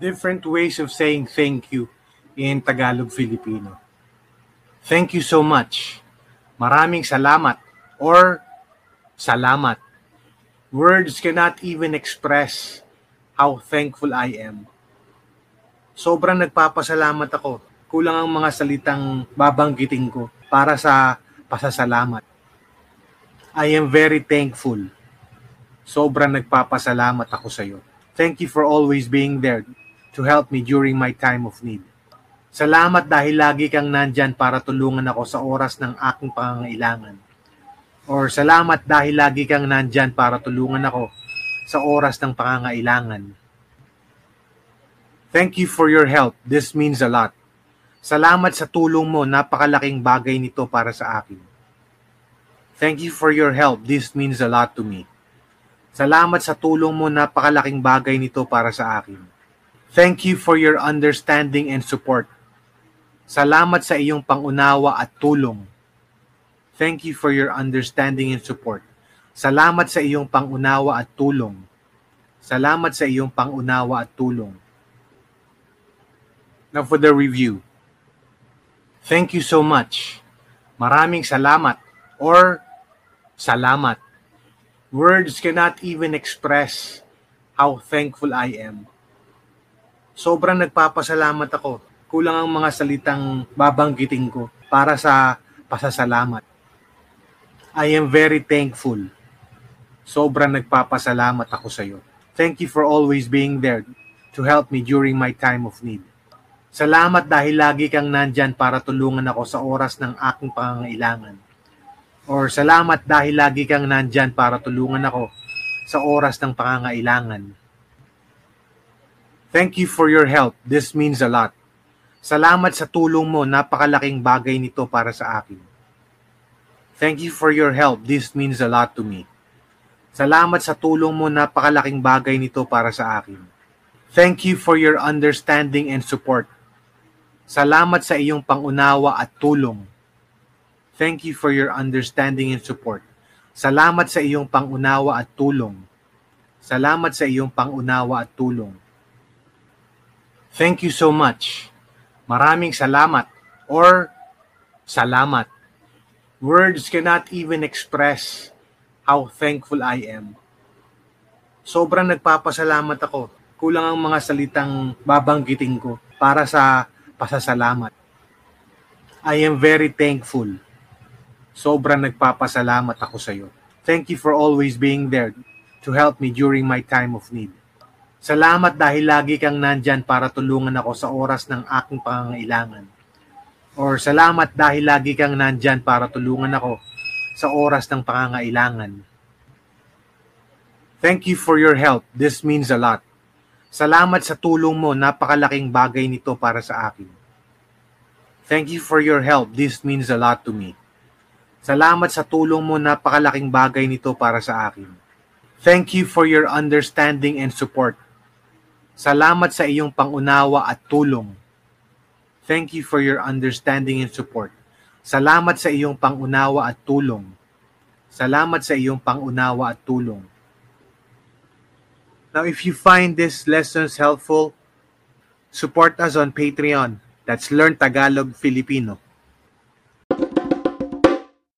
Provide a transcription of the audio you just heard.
different ways of saying thank you in Tagalog Filipino. Thank you so much. Maraming salamat or salamat. Words cannot even express how thankful I am. Sobrang nagpapasalamat ako. Kulang ang mga salitang babanggitin ko para sa pasasalamat. I am very thankful. Sobrang nagpapasalamat ako sa iyo. Thank you for always being there to help me during my time of need. Salamat dahil lagi kang nandyan para tulungan ako sa oras ng aking pangangailangan. Or salamat dahil lagi kang nandyan para tulungan ako sa oras ng pangangailangan. Thank you for your help. This means a lot. Salamat sa tulong mo. Napakalaking bagay nito para sa akin. Thank you for your help. This means a lot to me. Salamat sa tulong mo. Napakalaking bagay nito para sa akin. Thank you for your understanding and support. Salamat sa iyong pangunawa at tulong. Thank you for your understanding and support. Salamat sa iyong pangunawa at tulong. Salamat sa iyong pangunawa at tulong. Now for the review. Thank you so much. Maraming salamat or salamat. Words cannot even express how thankful I am sobrang nagpapasalamat ako. Kulang ang mga salitang babanggitin ko para sa pasasalamat. I am very thankful. Sobrang nagpapasalamat ako sa iyo. Thank you for always being there to help me during my time of need. Salamat dahil lagi kang nandyan para tulungan ako sa oras ng aking pangangailangan. Or salamat dahil lagi kang nandyan para tulungan ako sa oras ng pangangailangan. Thank you for your help. This means a lot. Salamat sa tulong mo. Napakalaking bagay nito para sa akin. Thank you for your help. This means a lot to me. Salamat sa tulong mo. Napakalaking bagay nito para sa akin. Thank you for your understanding and support. Salamat sa iyong pangunawa at tulong. Thank you for your understanding and support. Salamat sa iyong pangunawa at tulong. Salamat sa iyong pangunawa at tulong. Thank you so much. Maraming salamat or salamat. Words cannot even express how thankful I am. Sobrang nagpapasalamat ako. Kulang ang mga salitang babanggitin ko para sa pasasalamat. I am very thankful. Sobrang nagpapasalamat ako sa iyo. Thank you for always being there to help me during my time of need. Salamat dahil lagi kang nandyan para tulungan ako sa oras ng aking pangangailangan. Or salamat dahil lagi kang nandyan para tulungan ako sa oras ng pangangailangan. Thank you for your help. This means a lot. Salamat sa tulong mo. Napakalaking bagay nito para sa akin. Thank you for your help. This means a lot to me. Salamat sa tulong mo. Napakalaking bagay nito para sa akin. Thank you for your understanding and support. Salamat sa iyong pangunawa at tulong. Thank you for your understanding and support. Salamat sa iyong pangunawa at tulong. Salamat sa iyong pangunawa at tulong. Now, if you find this lessons helpful, support us on Patreon. That's Learn Tagalog Filipino.